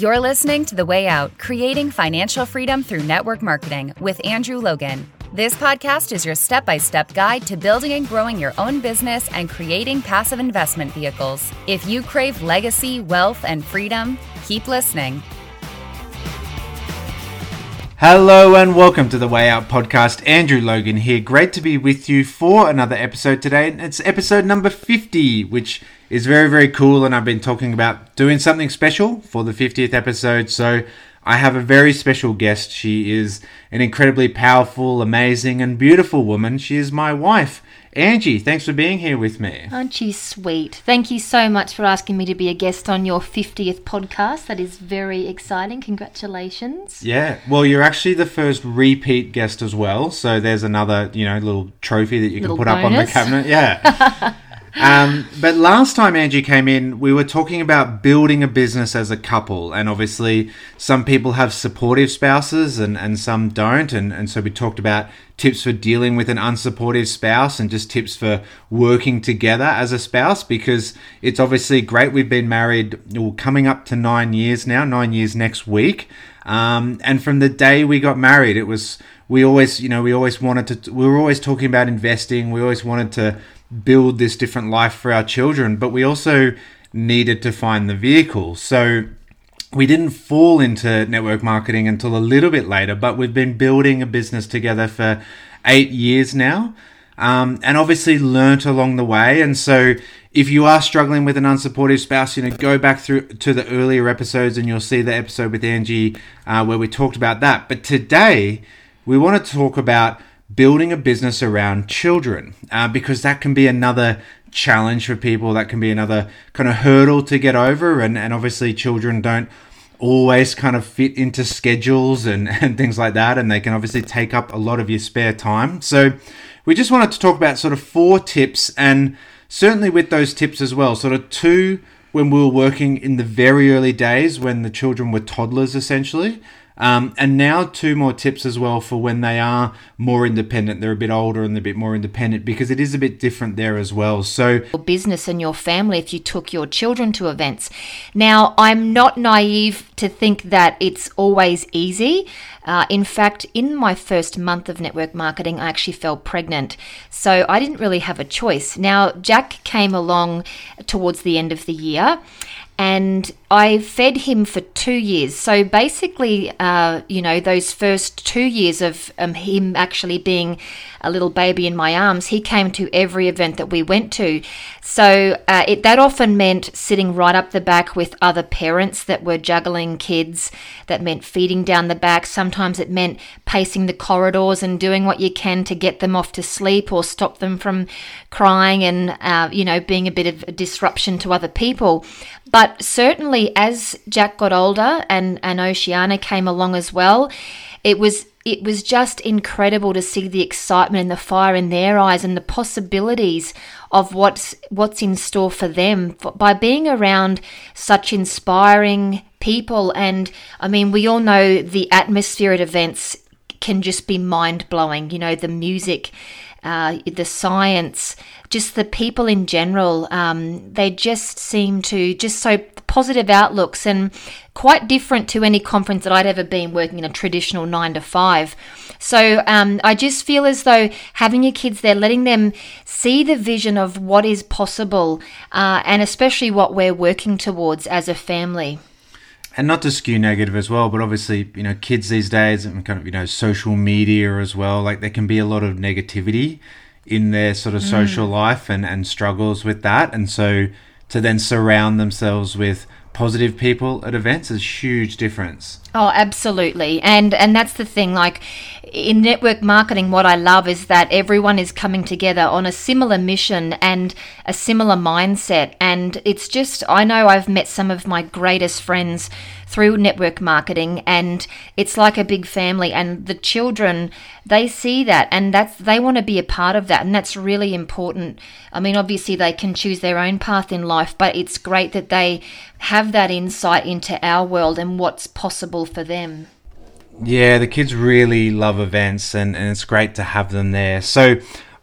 You're listening to The Way Out Creating Financial Freedom Through Network Marketing with Andrew Logan. This podcast is your step by step guide to building and growing your own business and creating passive investment vehicles. If you crave legacy, wealth, and freedom, keep listening. Hello and welcome to the Way Out podcast. Andrew Logan here. Great to be with you for another episode today. It's episode number 50, which is very, very cool. And I've been talking about doing something special for the 50th episode. So I have a very special guest. She is an incredibly powerful, amazing, and beautiful woman. She is my wife. Angie, thanks for being here with me. Aren't you sweet? Thank you so much for asking me to be a guest on your 50th podcast. That is very exciting. Congratulations. Yeah, well, you're actually the first repeat guest as well. So there's another, you know, little trophy that you Little can put up on the cabinet. Yeah. um, but last time Angie came in, we were talking about building a business as a couple. And obviously, some people have supportive spouses and, and some don't. And, and so we talked about tips for dealing with an unsupportive spouse and just tips for working together as a spouse because it's obviously great. We've been married, well, coming up to nine years now, nine years next week. Um, and from the day we got married, it was we always, you know, we always wanted to. We were always talking about investing. We always wanted to build this different life for our children, but we also needed to find the vehicle. So we didn't fall into network marketing until a little bit later, but we've been building a business together for eight years now. Um, and obviously learnt along the way. And so, if you are struggling with an unsupportive spouse, you know, go back through to the earlier episodes and you'll see the episode with Angie uh, where we talked about that. But today, we want to talk about building a business around children uh, because that can be another challenge for people. That can be another kind of hurdle to get over. And, and obviously, children don't always kind of fit into schedules and, and things like that. And they can obviously take up a lot of your spare time. So, we just wanted to talk about sort of four tips and certainly with those tips as well, sort of two when we were working in the very early days when the children were toddlers essentially. Um, and now two more tips as well for when they are more independent. They're a bit older and they're a bit more independent because it is a bit different there as well. So Your business and your family if you took your children to events. Now, I'm not naive to think that it's always easy. Uh, in fact, in my first month of network marketing, I actually fell pregnant. So I didn't really have a choice. Now, Jack came along towards the end of the year and I fed him for two years. So basically, uh, you know, those first two years of um, him actually being a little baby in my arms, he came to every event that we went to. So uh, it, that often meant sitting right up the back with other parents that were juggling kids. That meant feeding down the back. Sometimes it meant pacing the corridors and doing what you can to get them off to sleep or stop them from crying and, uh, you know, being a bit of a disruption to other people. But certainly, as Jack got older and, and Oceana came along as well, it was it was just incredible to see the excitement and the fire in their eyes and the possibilities of what's what's in store for them by being around such inspiring people. And I mean, we all know the atmosphere at events can just be mind blowing. You know, the music, uh, the science, just the people in general. Um, they just seem to just so positive outlooks and quite different to any conference that I'd ever been working in a traditional nine to five. So um, I just feel as though having your kids there, letting them see the vision of what is possible, uh, and especially what we're working towards as a family. And not to skew negative as well, but obviously, you know, kids these days and kind of, you know, social media as well, like there can be a lot of negativity in their sort of mm. social life and, and struggles with that. And so to then surround themselves with positive people at events is huge difference. Oh, absolutely. And and that's the thing like in network marketing what I love is that everyone is coming together on a similar mission and a similar mindset and it's just I know I've met some of my greatest friends through network marketing and it's like a big family and the children they see that and that's they want to be a part of that and that's really important. I mean obviously they can choose their own path in life but it's great that they have that insight into our world and what's possible for them. Yeah, the kids really love events and, and it's great to have them there. So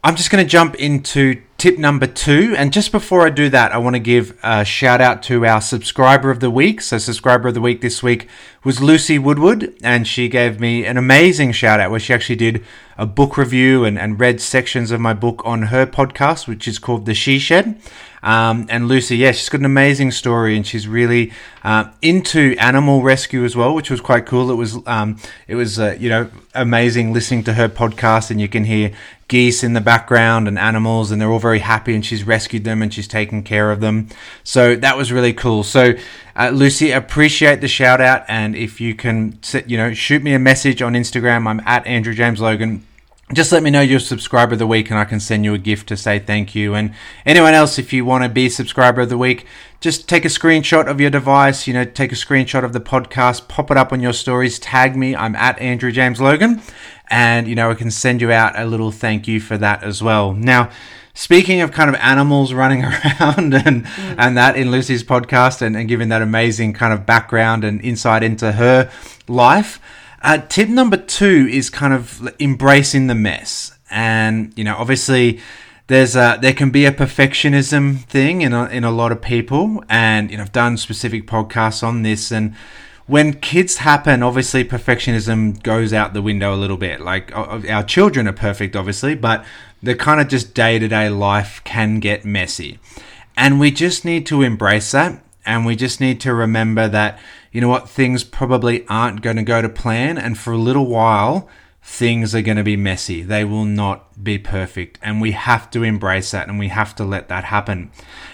I'm just going to jump into tip number two. And just before I do that, I want to give a shout out to our subscriber of the week. So, subscriber of the week this week was Lucy Woodward, and she gave me an amazing shout out where she actually did a book review and, and read sections of my book on her podcast, which is called The She Shed. Um, and Lucy, yeah, she's got an amazing story, and she's really uh, into animal rescue as well, which was quite cool. It was, um, it was, uh, you know, amazing listening to her podcast, and you can hear geese in the background and animals, and they're all very happy, and she's rescued them and she's taken care of them. So that was really cool. So, uh, Lucy, appreciate the shout out, and if you can, you know, shoot me a message on Instagram. I'm at Andrew James Logan just let me know you're subscriber of the week and I can send you a gift to say thank you. And anyone else, if you want to be subscriber of the week, just take a screenshot of your device, you know, take a screenshot of the podcast, pop it up on your stories, tag me. I'm at Andrew James Logan. And, you know, I can send you out a little thank you for that as well. Now, speaking of kind of animals running around and mm. and that in Lucy's podcast and, and giving that amazing kind of background and insight into her life. Uh, tip number two is kind of embracing the mess, and you know, obviously, there's a, there can be a perfectionism thing in a, in a lot of people, and you know, I've done specific podcasts on this, and when kids happen, obviously perfectionism goes out the window a little bit. Like our children are perfect, obviously, but the kind of just day to day life can get messy. And we just need to embrace that. And we just need to remember that you know what, things probably aren't going to go to plan. And for a little while, things are going to be messy. They will not be perfect. And we have to embrace that and we have to let that happen.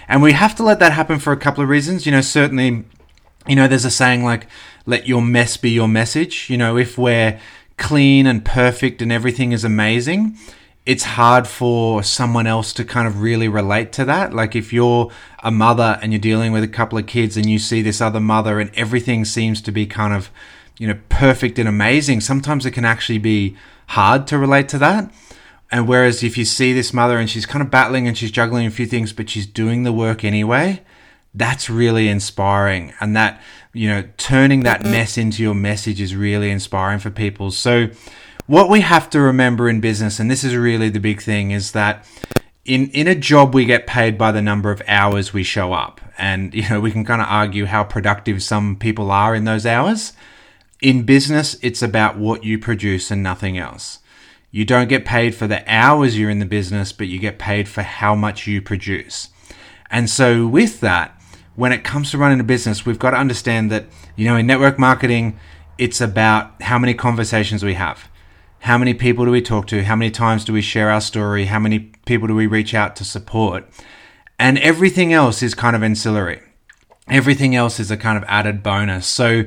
And we have to let that happen for a couple of reasons. You know, certainly, you know, there's a saying like, let your mess be your message. You know, if we're clean and perfect and everything is amazing, it's hard for someone else to kind of really relate to that. Like if you're a mother and you're dealing with a couple of kids and you see this other mother and everything seems to be kind of, you know, perfect and amazing, sometimes it can actually be hard to relate to that. And whereas if you see this mother and she's kind of battling and she's juggling a few things, but she's doing the work anyway, that's really inspiring. And that, you know, turning that mess into your message is really inspiring for people. So, what we have to remember in business, and this is really the big thing, is that in in a job we get paid by the number of hours we show up, and you know we can kind of argue how productive some people are in those hours. In business, it's about what you produce and nothing else. You don't get paid for the hours you're in the business, but you get paid for how much you produce. And so, with that, when it comes to running a business, we've got to understand that, you know, in network marketing, it's about how many conversations we have. How many people do we talk to? How many times do we share our story? How many people do we reach out to support? And everything else is kind of ancillary. Everything else is a kind of added bonus. So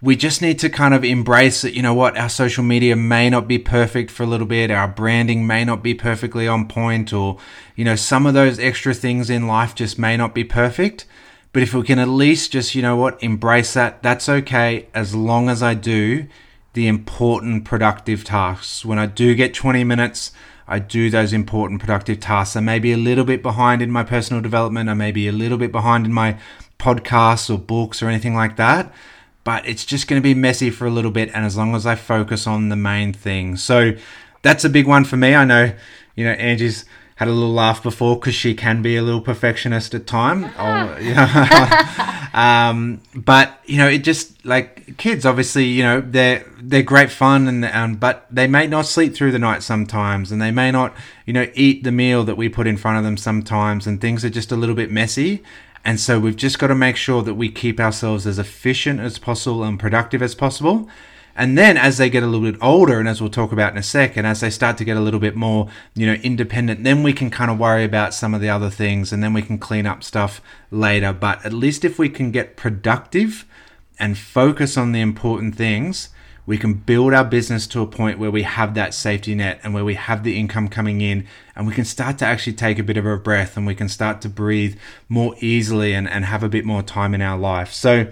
we just need to kind of embrace that, you know what, our social media may not be perfect for a little bit, our branding may not be perfectly on point, or, you know, some of those extra things in life just may not be perfect. But if we can at least just, you know what, embrace that, that's okay as long as I do the important productive tasks. When I do get 20 minutes, I do those important productive tasks. I may be a little bit behind in my personal development. I may be a little bit behind in my podcasts or books or anything like that. But it's just going to be messy for a little bit. And as long as I focus on the main thing. So that's a big one for me. I know, you know, Angie's had a little laugh before because she can be a little perfectionist at time. you know, um, but you know, it just like kids. Obviously, you know, they're they're great fun, and um, but they may not sleep through the night sometimes, and they may not, you know, eat the meal that we put in front of them sometimes, and things are just a little bit messy. And so we've just got to make sure that we keep ourselves as efficient as possible and productive as possible and then as they get a little bit older, and as we'll talk about in a second, as they start to get a little bit more, you know, independent, then we can kind of worry about some of the other things and then we can clean up stuff later. But at least if we can get productive and focus on the important things, we can build our business to a point where we have that safety net and where we have the income coming in and we can start to actually take a bit of a breath and we can start to breathe more easily and, and have a bit more time in our life. So,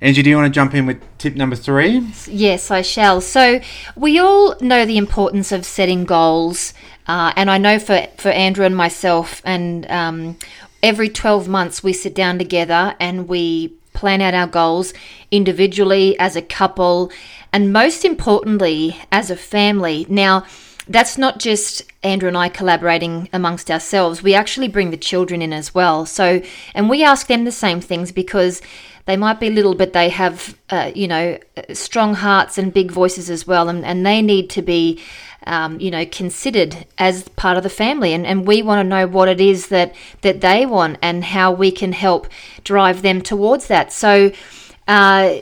Angie, do you want to jump in with tip number three? Yes, I shall. So, we all know the importance of setting goals, uh, and I know for, for Andrew and myself, and um, every 12 months we sit down together and we plan out our goals individually, as a couple, and most importantly, as a family. Now, that's not just Andrew and I collaborating amongst ourselves. We actually bring the children in as well. So, and we ask them the same things because they might be little, but they have, uh, you know, strong hearts and big voices as well, and, and they need to be, um, you know, considered as part of the family. And, and we want to know what it is that that they want and how we can help drive them towards that. So. Uh,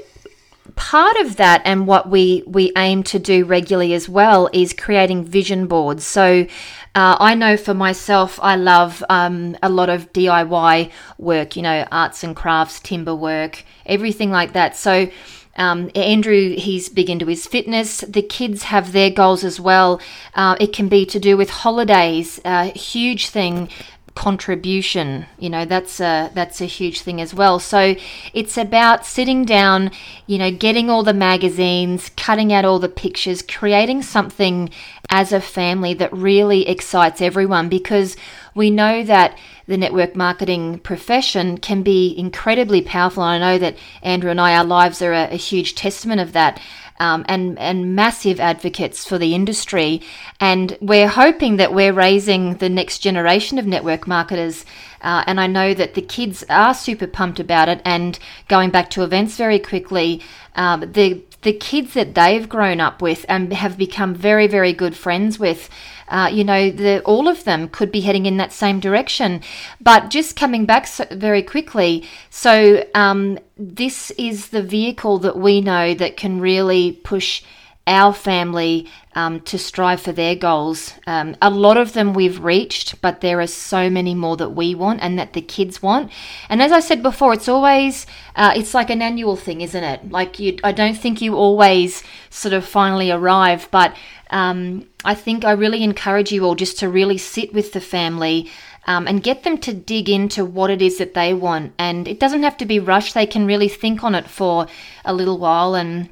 part of that and what we we aim to do regularly as well is creating vision boards so uh, I know for myself, I love um, a lot of DIY work, you know, arts and crafts, timber work, everything like that. So, um, Andrew, he's big into his fitness. The kids have their goals as well. Uh, it can be to do with holidays, a huge thing contribution you know that's a that's a huge thing as well. So it's about sitting down you know getting all the magazines cutting out all the pictures creating something as a family that really excites everyone because we know that the network marketing profession can be incredibly powerful. And i know that andrew and i our lives are a, a huge testament of that um, and and massive advocates for the industry. And we're hoping that we're raising the next generation of network marketers. Uh, and I know that the kids are super pumped about it. And going back to events very quickly, um, the the kids that they've grown up with and have become very very good friends with uh, you know, the, all of them could be heading in that same direction. But just coming back so, very quickly, so um, this is the vehicle that we know that can really push our family um, to strive for their goals. Um, a lot of them we've reached, but there are so many more that we want and that the kids want. And as I said before, it's always uh, it's like an annual thing, isn't it? Like you, I don't think you always sort of finally arrive, but um, I think I really encourage you all just to really sit with the family um, and get them to dig into what it is that they want. And it doesn't have to be rushed, they can really think on it for a little while and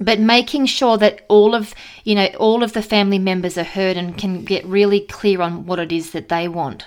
but making sure that all of you know all of the family members are heard and can get really clear on what it is that they want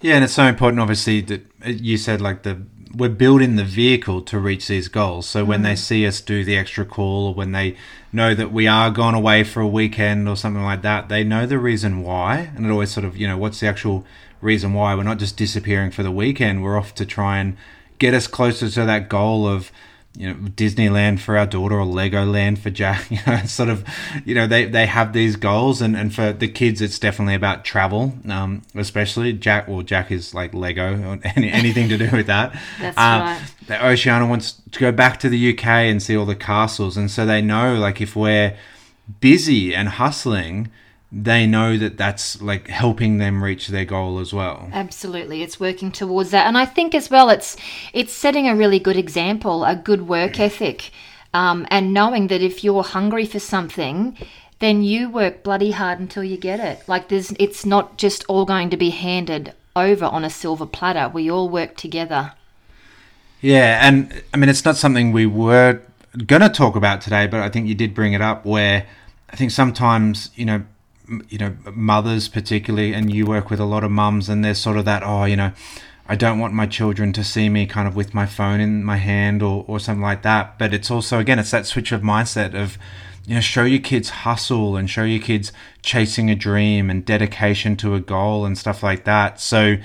yeah and it's so important obviously that uh, you said like the we're building the vehicle to reach these goals. So when they mm. see us do the extra call, or when they know that we are gone away for a weekend or something like that, they know the reason why. And it always sort of, you know, what's the actual reason why? We're not just disappearing for the weekend. We're off to try and get us closer to that goal of you know Disneyland for our daughter or Legoland for Jack. You know, sort of, you know, they, they have these goals, and, and for the kids, it's definitely about travel, um, especially Jack. Well, Jack is like Lego or any, anything to do with that. That's um, right. Oceana wants to go back to the UK and see all the castles, and so they know like if we're busy and hustling they know that that's like helping them reach their goal as well. Absolutely, it's working towards that, and I think as well, it's it's setting a really good example, a good work ethic, um, and knowing that if you're hungry for something, then you work bloody hard until you get it. Like there's, it's not just all going to be handed over on a silver platter. We all work together. Yeah, and I mean it's not something we were going to talk about today, but I think you did bring it up where I think sometimes you know you know mothers particularly and you work with a lot of mums and there's sort of that oh you know I don't want my children to see me kind of with my phone in my hand or, or something like that. But it's also, again, it's that switch of mindset of, you know, show your kids hustle and show your kids chasing a dream and dedication to a goal and stuff like that. So,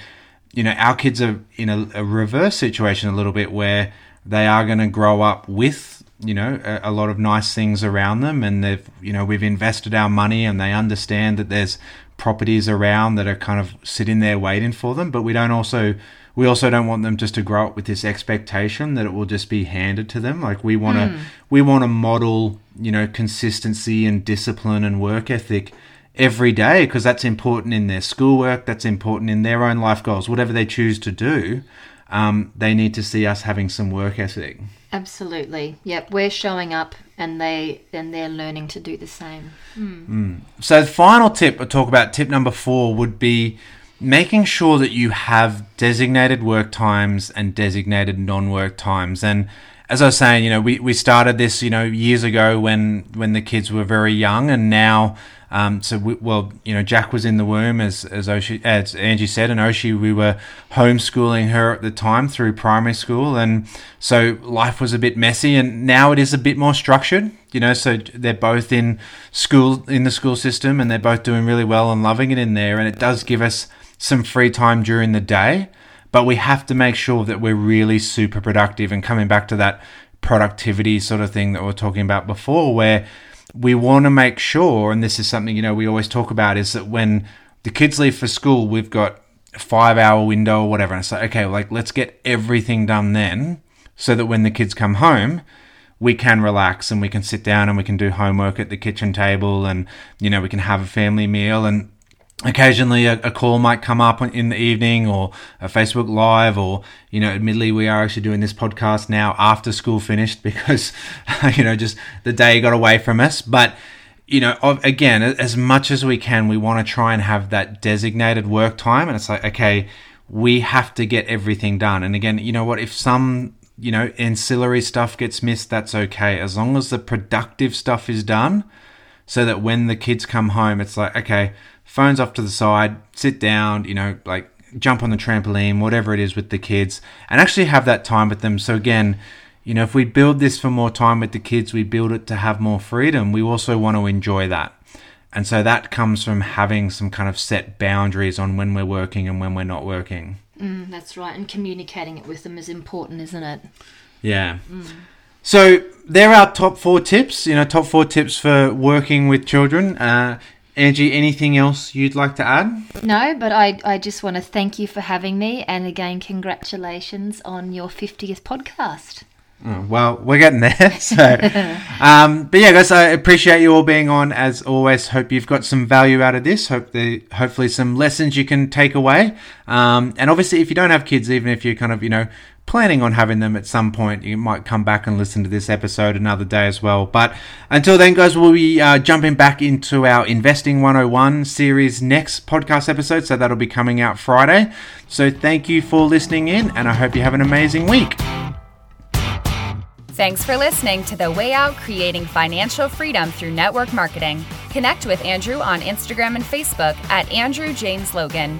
you know, our kids are in a, a reverse situation a little bit where they are going to grow up with you know a, a, lot of nice things around them and they've you know we've invested our money and they understand that there's properties around that are kind of sitting there waiting for them but we don't also we also don't want them just to grow up with this expectation that it will just be handed to them like we want to mm. we want to model you know consistency and discipline and work ethic every day because that's important in their schoolwork that's important in their own life goals whatever they choose to do um, they need to see us having some work ethic Absolutely. Yep, we're showing up and they and they're learning to do the same. Mm. Mm. So the final tip I talk about tip number 4 would be making sure that you have designated work times and designated non-work times and as I was saying, you know, we, we started this, you know, years ago when when the kids were very young, and now, um, so we, well, you know, Jack was in the womb as as Oshi, as Angie said, and Oshi, we were homeschooling her at the time through primary school, and so life was a bit messy, and now it is a bit more structured, you know. So they're both in school in the school system, and they're both doing really well and loving it in there, and it does give us some free time during the day but we have to make sure that we're really super productive and coming back to that productivity sort of thing that we are talking about before where we want to make sure and this is something you know we always talk about is that when the kids leave for school we've got a five hour window or whatever. And it's like okay like let's get everything done then so that when the kids come home we can relax and we can sit down and we can do homework at the kitchen table and you know we can have a family meal. And occasionally a, a, call might come up in the evening or a Facebook live or you know admittedly we are actually doing this podcast now after school finished because you know just the day got away from us. But you know again as much as we can we want to try and have that designated work time and it's like okay we have to get everything done. And again you know what? If some you know ancillary stuff gets missed that's okay. As long as the productive stuff is done so that when the kids come home it's like okay phones off to the side, sit down, you know, like jump on the trampoline, whatever it is with the kids, and actually have that time with them. So, again, you know, if we build this for more time with the kids, we build it to have more freedom. We also want to enjoy that. And so that comes from having some kind of set boundaries on when we're working and when we're not working. Mm, that's right. And communicating it with them is important, isn't it? Yeah. Mm. So there are top four tips, you know, top four tips for working with children. Uh, Angie, anything else you'd like to add? No, but I, I just want to thank you for having me. And again, congratulations on your 50th podcast. Oh, well, we're getting there. So, um, but yeah, guys, I appreciate you all being on as always. Hope you've got some value out of this. Hope the hopefully some lessons you can take away. Um, and obviously, if you don't have kids, even if you're kind of you know planning on having them at some point, you might come back and listen to this episode another day as well. But until then, guys, we'll be uh, jumping back into our Investing 101 series next podcast episode. So that'll be coming out Friday. So thank you for listening in, and I hope you have an amazing week. Thanks for listening to The Way Out Creating Financial Freedom Through Network Marketing. Connect with Andrew on Instagram and Facebook at Andrew James Logan.